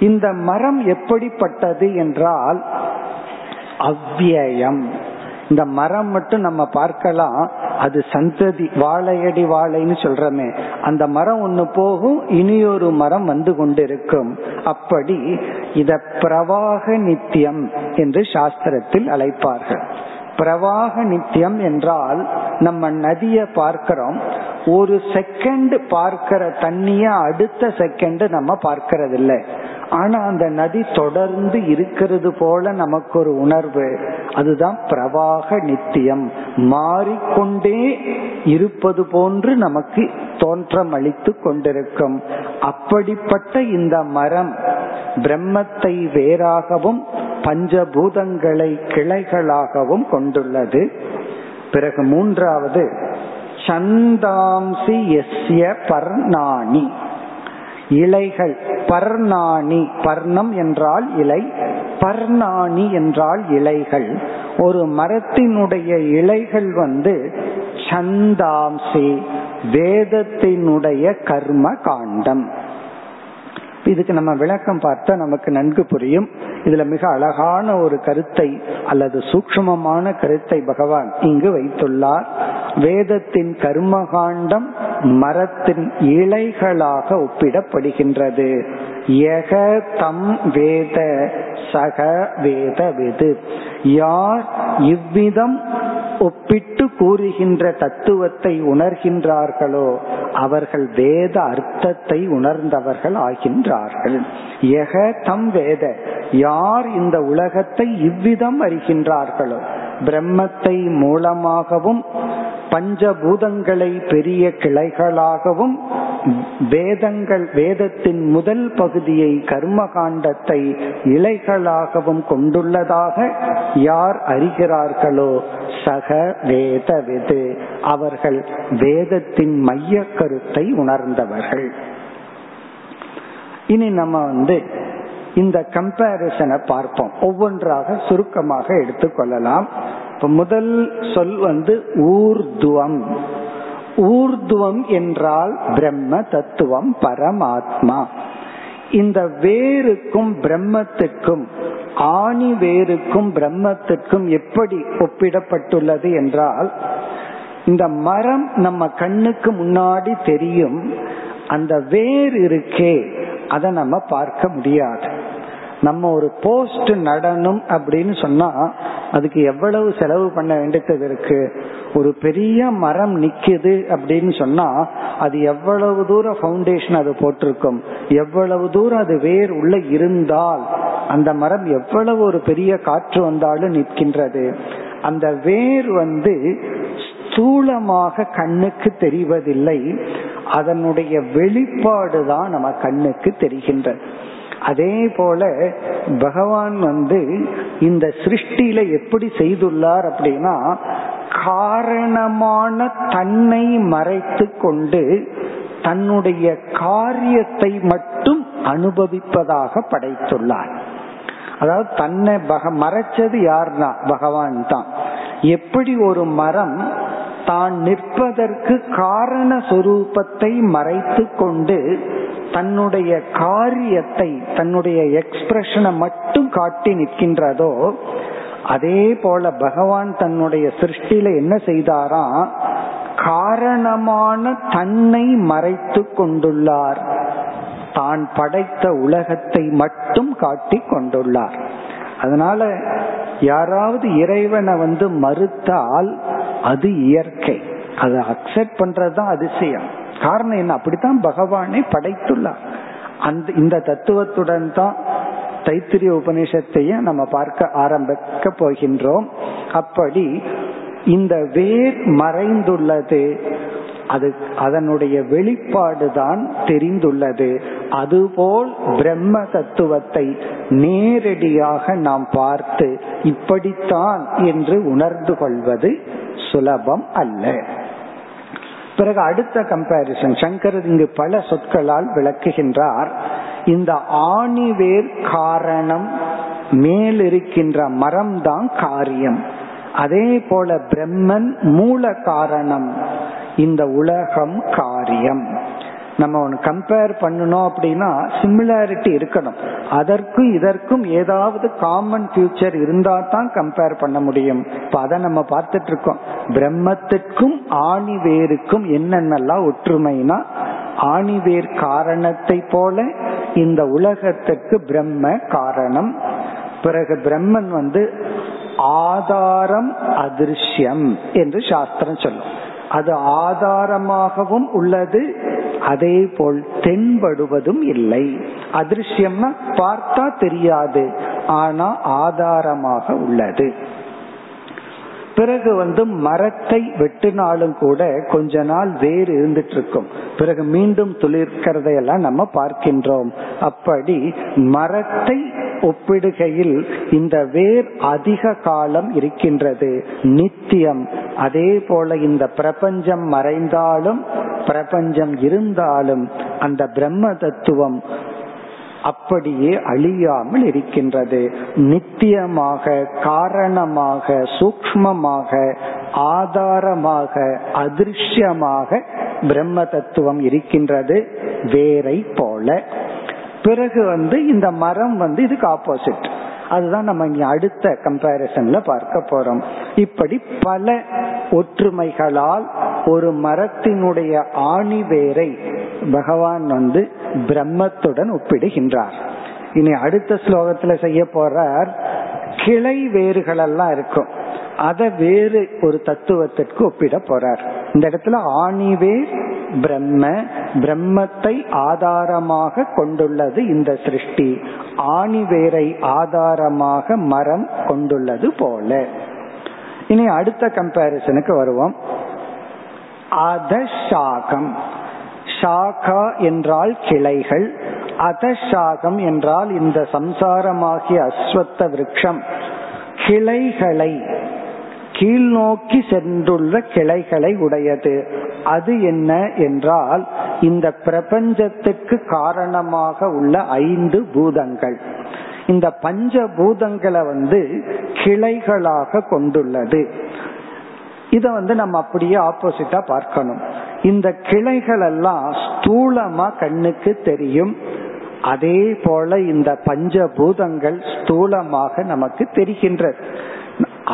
இந்த மரம் எப்படிப்பட்டது என்றால் அவ்வியம் இந்த மரம் மட்டும் நம்ம பார்க்கலாம் அது சந்ததி வாழையடி வாழைன்னு சொல்றமே. அந்த மரம் ஒண்ணு போகும் இனியொரு மரம் வந்து கொண்டிருக்கும். அப்படி இத பிரவாக நித்தியம் என்று சாஸ்திரத்தில் அழைப்பார்கள். பிரவாக நித்தியம் என்றால் நம்ம நதிய பார்க்கிறோம் ஒரு செகண்ட் பார்க்கிற தண்ணிய அடுத்த செகண்ட் நம்ம பார்க்கறதில்லை. ஆனா அந்த நதி தொடர்ந்து இருக்கிறது போல நமக்கு ஒரு உணர்வு. அதுதான் பிரவாக நித்தியம். மாறிக்கொண்டே இருப்பது போன்று நமக்கு தோற்றம் அளித்து கொண்டிருக்கும். அப்படிப்பட்ட இந்த மரம் பிரம்மத்தை வேறாகவும் பஞ்சபூதங்களை கிளைகளாகவும் கொண்டுள்ளது. பிறகு மூன்றாவது சந்தாம்சி எஸ்ய பர்ணாணி இலைகள் பர்ணாணி பர்ணம் என்றால் இலை பர்ணாணி என்றால் இலைகள். ஒரு மரத்தினுடைய இலைகள் வந்து சந்தாம்சி வேதத்தினுடைய கர்ம காண்டம் இதுக்கு நம்ம விளக்கம் பார்த்தா நமக்கு நன்கு புரியும். இதுல மிக அழகான ஒரு கருத்தை அல்லது சூக்மமான கருத்தை பகவான் இங்கு வைத்துள்ளார். வேதத்தின் கர்மகாண்டம் மரத்தின் இலைகளாக ஒப்பிடப்படுகின்றது. எக தம் வேத சக வேத விது. யார் இவ்விதம் ஒப்பிட்டு கூறுகின்ற தத்துவத்தை உணர்கின்றார்களோ அவர்கள் வேத அர்த்தத்தை உணர்ந்தவர்கள் ஆகின்றார்கள். எக தம் வேத யார் இந்த உலகத்தை இவ்விதம் அறிகின்றார்களோ பிரம்மத்தை மூலமாகவும் பஞ்சபூதங்களை பெரிய கிளைகளாகவும் வேதங்கள் வேதத்தின் முதல் பகுதியை கர்ம காண்டத்தை இலைகளாகவும் கொண்டுள்ளதாக யார் அறிகிறார்களோ சக வேத விது அவர்கள் வேதத்தின் மைய கருத்தை உணர்ந்தவர்கள். இனி நம்ம வந்து இந்த கம்பேரிசனை பார்ப்போம். ஒவ்வொன்றாக சுருக்கமாக எடுத்துக்கொள்ளலாம் இப்ப முதல் சொல் வந்து ஊர்துவம். ஊர்துவம் என்றால் பிரம்ம தத்துவம் பரமாத்மா. இந்த வேருக்கும் பிரம்மத்துக்கும் ஆணி வேருக்கும் பிரம்மத்துக்கும் எப்படி ஒப்பிடப்பட்டுள்ளது என்றால் இந்த மரம் நம்ம கண்ணுக்கு முன்னாடி தெரியும் அந்த வேர் இருக்கே அதை நம்ம பார்க்க முடியாது. நம்ம ஒரு போஸ்ட் நடணும் அப்படின்னு சொன்னா அதுக்கு எவ்வளவு செலவு பண்ண வேண்டியது இருக்கு? ஒரு பெரிய மரம் நிக்குது அப்படின்னு சொன்னா அது எவ்வளவு தூரம் பவுண்டேஷன் அது போட்டிருக்கும்? எவ்வளவு தூரம் அது வேர் உள்ள இருந்தால் அந்த மரம் எவ்வளவு ஒரு பெரிய காற்று வந்தாலும் நிற்கின்றது. அந்த வேர் வந்து ஸ்தூலமாக கண்ணுக்கு தெரிவதில்லை. அதனுடைய வெளிப்பாடு தான் நம்ம கண்ணுக்கு தெரிகின்றது. அதே போல பகவான் வந்து இந்த சிருஷ்டியில எப்படி செய்துள்ளார் அப்படின்னா காரணமான தன்னை மறைத்து கொண்டு தன்னுடைய காரியத்தை மட்டும் அனுபவிப்பதாக படைத்துள்ளார். அதாவது தன்னை பக மறைச்சது யார்னா பகவான் தான். எப்படி ஒரு மரம் தான் நிற்பதற்கு காரண சொரூபத்தை மறைத்து கொண்டு தன்னுடைய காரியத்தை தன்னுடைய எக்ஸ்பிரஷனை மட்டும் காட்டி நிற்கின்றதோ அதே போல பகவான் தன்னுடைய சிருஷ்டில என்ன செய்தாராம்? காரணமான தன்னை மறைத்து கொண்டுள்ளார். தான் படைத்த உலகத்தை மட்டும் காட்டி கொண்டுள்ளார். அதனால யாராவது இறைவனை வந்து மறுத்தால் அது இயற்கை. அதை அக்செப்ட் பண்றதுதான் அதிசயம். காரணம் என்ன? அப்படித்தான் பகவானை படைத்துள்ளார். அந்த இந்த தத்துவத்துடன் தான் தைத்திரிய உபநிஷத்தையும் நம்ம பார்க்க ஆரம்பிக்க போகின்றோம். அப்படி இந்த வேர் மறைந்துள்ளது. அது அதனுடைய வெளிப்பாடு தான் தெரிந்துள்ளது. அதுபோல் பிரம்ம தத்துவத்தை நேரடியாக நாம் பார்த்து இப்படித்தான் என்று உணர்ந்து கொள்வது சுலபம் அல்ல. பிறகு அடுத்த கம்பாரிசன் சங்கர் இங்கு பல சொற்களால் விளக்குகின்றார். இந்த ஆணிவேர் காரணம் மேலிருக்கின்ற மரம் தான் காரியம். அதே போல பிரம்மன் மூல காரணம் இந்த உலகம் காரியம். நம்ம ஒன்று கம்பேர் பண்ணணும் அப்படின்னா சிமிலாரிட்டி இருக்கணும். அதற்கும் இதற்கும் ஏதாவது காமன் ஃபியூச்சர் இருந்தா தான் கம்பேர் பண்ண முடியும். இப்போ அதை நம்ம பார்த்துட்டு இருக்கோம் பிரம்மத்திற்கும் ஆணிவேருக்கும் என்னென்னலாம் ஒற்றுமைனா ஆணிவேர் காரணத்தை போல இந்த உலகத்துக்கு பிரம்ம காரணம். பிறகு பிரம்மன் வந்து ஆதாரம் அதிர்ஷ்யம் என்று சாஸ்திரம் சொல்லும். அது ஆதாரமாகவும் உள்ளது அதே போல் தென்படுவதும் இல்லை. அதிர்ஷ்யம்னா பார்த்தா தெரியாது. ஆனா ஆதாரமாக உள்ளது. பிறகு வந்து மரத்தை வெட்டினாலும் கூட கொஞ்ச நாள் வேறு இருந்துட்டு இருக்கும் பிறகு மீண்டும் துளிர்க்கிறதையெல்லாம் நம்ம பார்க்கின்றோம். அப்படி மரத்தை ஒப்பிடுகையில் இந்த வேர் அதிக காலம் இருக்கின்றது. நித்தியம். அதே போல இந்த பிரபஞ்சம் மறைந்தாலும் பிரபஞ்சம் இருந்தாலும் அந்த பிரம்ம தத்துவம் அப்படியே அழியாமல் இருக்கின்றது. நித்தியமாக காரணமாக சூக்மமாக ஆதாரமாக அதிர்ஷ்யமாக பிரம்ம தத்துவம் இருக்கின்றது. வேரை போல. பிறகு வந்து இந்த மரம் வந்து இதுக்கு ஆப்போசிட் அதுதான் நம்ம இங்க அடுத்த கம்பாரிசன்ல பார்க்க போறோம். இப்படி பல ஒற்றுமைகளால் ஒரு மரத்தினுடைய ஆணி வேரை பகவான் வந்து பிரம்மத்துடன் ஒப்பிடுகின்றார். இனி அடுத்த ஸ்லோகத்துல செய்ய போறார் கிளை வேறுகள் எல்லாம் இருக்கும். அதை வேறு ஒரு தத்துவத்திற்கு ஒப்பிட போறார். இந்த இடத்துல ஆணிவேர் பிரம்ம பிரம்மத்தை ஆதாரமாக கொண்டுள்ளது இந்த சிருஷ்டி. ஆணிவேரை ஆதாரமாக மரம் கொண்டுள்ளது போல. இனி அடுத்த கம்பாரிசனுக்கு வருவோம். அத சாகம். சாகா என்றால் கிளைகள் அதசாகம் என்றால் இந்த சம்சாரமாகிய அஸ்வத்த விரக்ஷம். கிளைகளை கீழ்நோக்கி சென்றுள்ள கிளைகளை உடையது. அது என்ன என்றால் இந்த பிரபஞ்சத்துக்கு காரணமாக உள்ள ஐந்து பூதங்கள். இந்த பஞ்ச பூதங்களை வந்து கிளைகளாக கொண்டுள்ளது. இத வந்து நம்ம அப்படியே ஆப்போசிட்டா பார்க்கணும். இந்த கிளைகள் எல்லாம் ஸ்தூலமா கண்ணுக்கு தெரியும். அதே போல இந்த பஞ்ச பூதங்கள் ஸ்தூலமாக நமக்கு தெரிகின்றது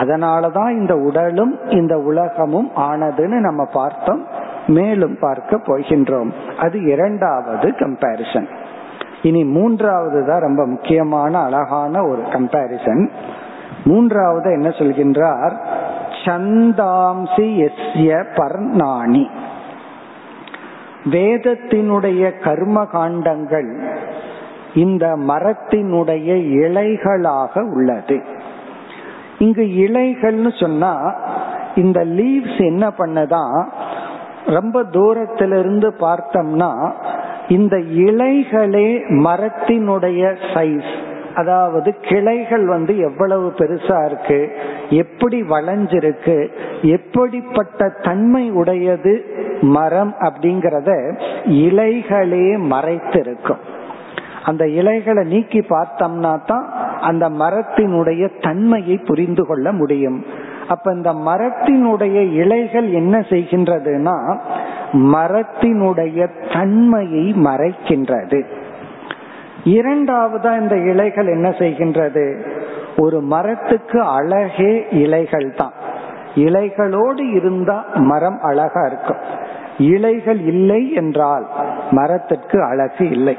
அதனாலதான் இந்த உடலும் இந்த உலகமும் ஆனதுன்னு நம்ம பார்த்தோம். மேலும் பார்க்க போகின்றோம். அது இரண்டாவது கம்பாரிசன் இனி மூன்றாவது தான் ரொம்ப முக்கியமான அழகான ஒரு கம்பாரிசன் மூன்றாவது என்ன சொல்கின்றார்? சந்தாம்சி எஸ்ய பர்ணாணி. வேதத்தினுடைய கர்ம காண்டங்கள் இந்த மரத்தினுடைய இலைகளாக உள்ளது. இங்கு இலைகள்னு சொன்னா இந்த லீவ்ஸ் என்ன பண்ணதான் ரொம்ப தூரத்திலிருந்து பார்த்தோம்னா இந்த இலைகளே மரத்தினுடைய சைஸ் அதாவது கிளைகள் வந்து எவ்வளவு பெருசா இருக்கு எப்படி வளைஞ்சிருக்கு எப்படிப்பட்ட தன்மை உடையது மரம் அப்படிங்கறத இலைகளே மறைத்திருக்கும். அந்த இலைகளை நீக்கி பார்த்தோம்னா தான் அந்த மரத்தினுடைய தன்மையை புரிந்து கொள்ள முடியும். அப்ப இந்த மரத்தினுடைய இலைகள் என்ன செய்கின்றதுன்னா மரத்தினுடைய தன்மையை மறைக்கின்றது. இரண்டாவதா இந்த இலைகள் என்ன செய்கின்றது? ஒரு மரத்துக்கு அழகே இலைகள் தான் இலைகளோடு இருந்தா மரம் அழகா இருக்கும். இலைகள் இல்லை என்றால் மரத்திற்கு அழகு இல்லை.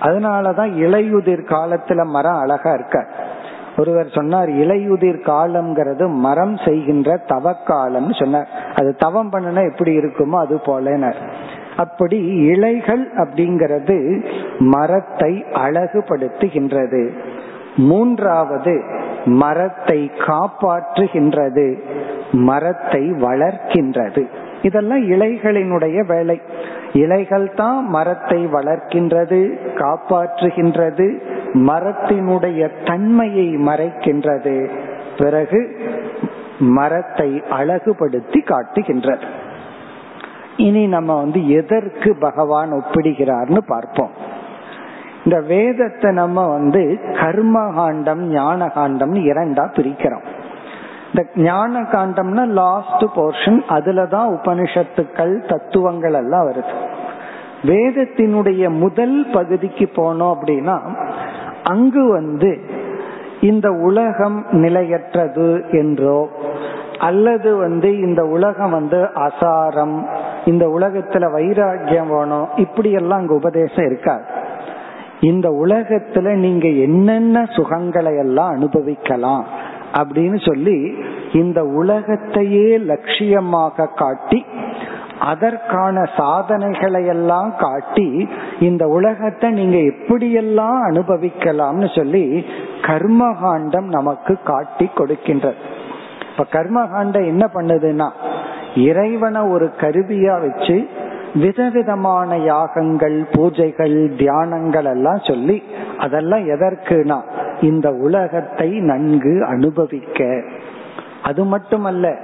அதனாலதான் இலையுதிர் காலத்துல மரம் அழகா இருக்க. ஒருவர் சொன்னார் இலையுதிர் காலம்ங்கிறது மரம் செய்கின்ற தவக்காலம் சொன்னார். அது தவம் பண்ணுனா எப்படி இருக்குமோ அது போலனர் அப்படி இலைகள் அப்படிங்கிறது மரத்தை அழகுபடுத்துகின்றது. மூன்றாவது மரத்தை காப்பாற்றுகின்றது மரத்தை வளர்க்கின்றது. இதெல்லாம் இலைகளினுடைய வேலை. இலைகள் தான் மரத்தை வளர்க்கின்றது காப்பாற்றுகின்றது மரத்தினுடைய தன்மையை மறைக்கின்றது. பிறகு மரத்தை அழகுபடுத்தி காட்டுகின்றது. இனி நம்ம வந்து எதற்கு பகவான் ஒப்பிடுகிறார்னு பார்ப்போம். இந்த வேதத்தை நம்ம வந்து கர்மகாண்டம் ஞானகாண்டம் இரண்டா பிரிக்கிறோம். இந்த ஞான காண்டம்னா லாஸ்ட் போர்ஷன் அதுலதான் உபனிஷத்துக்கள் தத்துவங்கள் எல்லாம் வருது. வேதத்தினுடைய முதல் பகுதிக்கு போனோம் அப்படின்னா அங்கு வந்து இந்த உலகம் நிலையற்றது என்றோ அல்லது வந்து இந்த உலகம் வந்து அசாரம் இந்த உலகத்துல வைராக்கியம் வேணும் இப்படி எல்லாம் அங்க உபதேசம் இருக்காது. இந்த உலகத்துல நீங்க என்னென்ன சுகங்களை எல்லாம் அனுபவிக்கலாம் அப்படின்னு சொல்லி இந்த உலகத்தையே லட்சியமாக காட்டி அதற்கான சாதனைகளை எல்லாம் காட்டி இந்த உலகத்தை நீங்க எப்படியெல்லாம் அனுபவிக்கலாம்னு சொல்லி கர்மகாண்டம் நமக்கு காட்டி கொடுக்கின்றது. இப்ப கர்மகாண்டம் என்ன பண்ணுதுன்னா இறைவனை ஒரு கருவியா வச்சு விதவிதமான யாகங்கள் பூஜைகள் தியானங்கள் எல்லாம் சொல்லி அதெல்லாம் எதற்குனா இந்த உலகத்தை நன்கு அனுபவிக்க. அது மட்டுமல்ல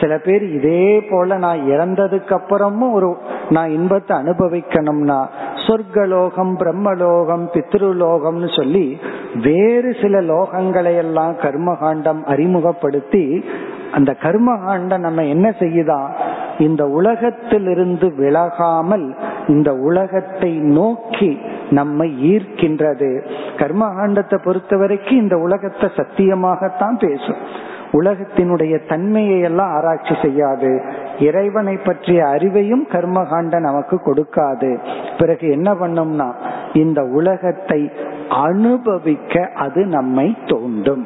சில பேர் இதே போல நான் இறந்ததுக்கு அப்புறமும் ஒரு நான் இன்பத்தை அனுபவிக்கணும்னா சொர்க்கலோகம் பிரம்மலோகம் பித்ருலோகம்னு சொல்லி வேறு சில லோகங்களை எல்லாம் கர்மகாண்டம் அறிமுகப்படுத்தி அந்த கர்மகாண்டம் நம்ம என்ன செய்யுதா? இந்த உலகத்திலிருந்து விலகாமல் இந்த உலகத்தை நோக்கி நம்மை ஈர்க்கின்றது. கர்மகாண்டத்தை பொறுத்த வரைக்கும் இந்த உலகத்தை சத்தியமாகத்தான் பேசும். உலகத்தினுடைய தன்மையை எல்லாம் ஆராய்ச்சி செய்யாது. இறைவனை பற்றிய அறிவையும் கர்மகாண்ட நமக்கு கொடுக்காது. பிறகு என்ன பண்ணும்னா இந்த உலகத்தை அனுபவிக்க அது நம்மை தோண்டும்.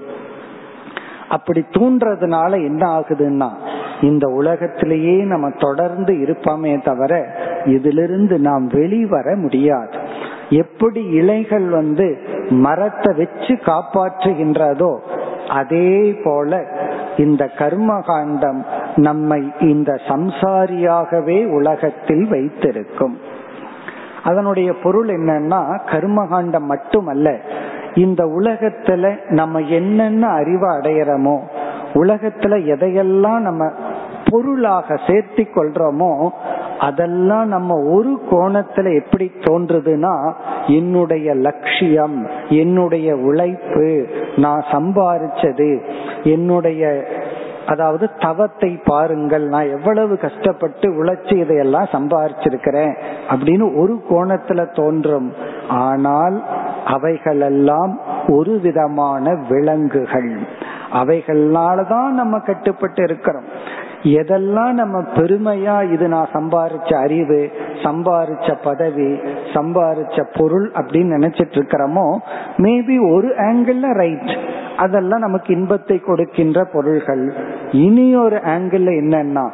அப்படி தூண்டுறதுனால என்ன ஆகுதுன்னா இந்த உலகத்திலேயே நம்ம தொடர்ந்து இருப்போமே தவிர இதிலிருந்து நாம் வெளிவர முடியாது. எப்படி இலைகள் வந்து மரத்தை வச்சு காப்பாற்றுகின்றதோ அதே போல இந்த கர்ம காண்டம் நம்மை இந்த சம்சாரியாகவே உலகத்தில் வைத்திருக்கும். அதனுடைய பொருள் என்னன்னா கர்மகாண்டம் மட்டுமல்ல இந்த உலகத்துல நம்ம என்னென்ன அறிவை அடையிறோமோ உலகத்துல எதையெல்லாம் நம்ம பொருளாக சேர்த்தி கொள்றோமோ அதெல்லாம் நம்ம ஒரு கோணத்துல எப்படி தோன்றுதுன்னா என்னுடைய லட்சியம் என்னுடைய உழைப்பு நான் சம்பாரிச்சது என்னுடைய அதாவது தவத்தை பாருங்கள் நான் எவ்வளவு கஷ்டப்பட்டு உழைச்சி இதையெல்லாம் சம்பாரிச்சிருக்கிறேன் அப்படின்னு ஒரு கோணத்துல தோன்றும். ஆனால் அவைகளெல்லாம் ஒரு விதமான விலங்குகள். அவைகள்னாலதான் நம்ம கட்டுப்பட்டு இருக்கிறோம். எதெல்லாம் நம்ம பெருமையா இது நான் சம்பாரிச்ச அறிவு சம்பாரிச்ச பதவி சம்பாரிச்ச பொருள் அப்படின்னு நினைச்சிட்டு இருக்கிறோமோ மேபி ஒரு ஆங்கிள் ரைட் அதெல்லாம் நமக்கு இன்பத்தை கொடுக்கின்ற பொருள்கள். இனி ஒரு ஆங்கிள் என்னன்னா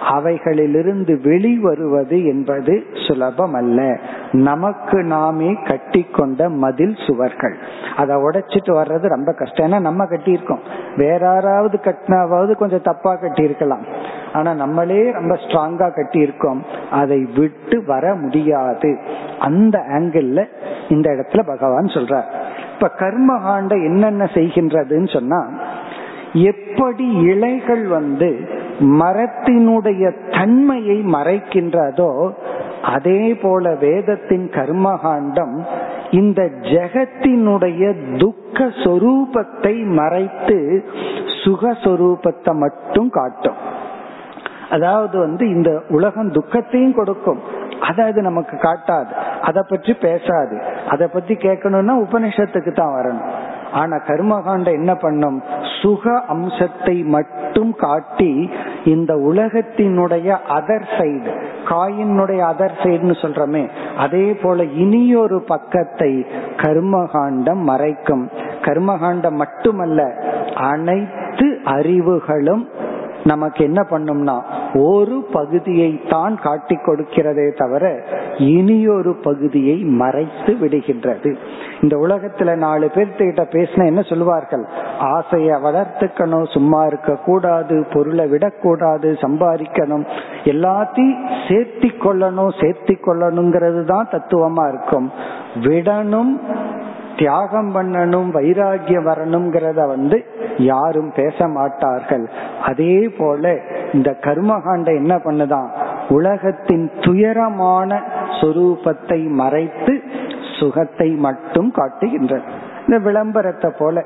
அவைகளிலிருந்து வெளிவருவது என்பது சுலபம் அல்ல நமக்கு நாமே கட்டி கொண்ட மதில் சுவர்கள். அதை உடைச்சிட்டு வர்றது ரொம்ப கஷ்டம். ஏன்னா நம்ம கட்டியிருக்கோம். வேற யாராவது கட்டினாவது கொஞ்சம் தப்பா கட்டியிருக்கலாம். ஆனா நம்மளே ரொம்ப ஸ்ட்ராங்கா கட்டியிருக்கோம். அதை விட்டு வர முடியாது. அந்த ஆங்கிள் இந்த இடத்துல பகவான் சொல்றார். இப்ப கர்மகாண்ட என்னென்ன செய்கின்றதுன்னு சொன்னா எப்படி இலைகள் வந்து மரத்தினுடைய தன்மையை மறைக்கின்றதோ அதே போல வேதத்தின் கர்மகாண்டம் இந்த ஜெகத்தினுடைய துக்க சொரூபத்தை மறைத்து சுகஸ்வரூபத்தை மட்டும் காட்டும். அதாவது வந்து இந்த உலகம் துக்கத்தையும் கொடுக்கும். அதை அது நமக்கு காட்டாது. அதை பற்றி பேசாது. அதை பத்தி கேட்கணும்னா உபனிஷத்துக்கு தான் வரணும். ஆனா கர்மகாண்டம் என்ன பண்ணும்? சுக அம்சத்தை மட்டும் காட்டி இந்த உலகத்தினுடைய அதர் சைடு காயினுடைய அதர் சைடுன்னு சொல்றமே அதே போல இனியொரு பக்கத்தை கர்மகாண்டம் மறைக்கும். கர்மகாண்டம் மட்டுமல்ல அனைத்து அறிவுகளும் நமக்கு என்ன பண்ணும்னா ஒரு பகுதியை தான் காட்டி கொடுக்கிறதே தவிர இனியொரு பகுதியை மறைத்து விடுகின்றது. இந்த உலகத்துல நாலு பேர்த்துக்கிட்ட பேசின என்ன சொல்லுவார்கள்? ஆசைய வளர்த்துக்கணும் சும்மா இருக்க கூடாது பொருளை விடக்கூடாது சம்பாதிக்கணும். எல்லாத்தையும் சேர்த்தி கொள்ளணும் சேர்த்தி கொள்ளணுங்கிறது தான் தத்துவமா இருக்கும். விடணும் தியாகம் பண்ணணும் வைராகியம் வரணுங்கிறத வந்து யாரும் பேச மாட்டார்கள். அதே போல இந்த கர்மகாண்ட என்ன பண்ணுதான்? உலகத்தின் துயரமான சொரூபத்தை மறைத்து சுகத்தை மட்டும் காட்டுகின்றன இந்த விளம்பரத்தை போல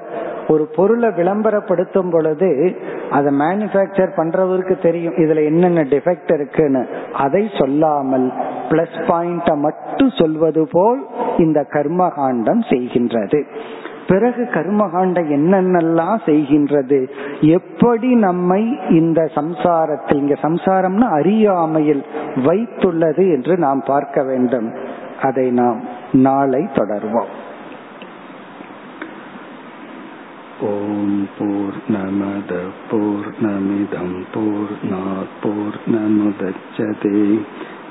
ஒரு பொருளை விளம்பரப்படுத்தும் பொழுது அதை மேனுபேக்சர் பண்றவருக்கு தெரியும் இதுல என்னென்ன டிஃபெக்ட் இருக்குன்னு. அதை சொல்லாமல் பிளஸ் பாயிண்ட மட்டும் சொல்வது போல் இந்த கர்மகாண்டம் செய்கின்றது. பிறகு கர்மகாண்டம் என்னென்னலாம் செய்கின்றது? எப்படி நம்மை இந்த சம்சாரத்தில் இங்க சம்சாரம்னா அறியாமையில் வைத்துள்ளது என்று நாம் பார்க்க வேண்டும். அதை நாம் நாளை தொடர்வோம். ஓம் போர் நமத போர்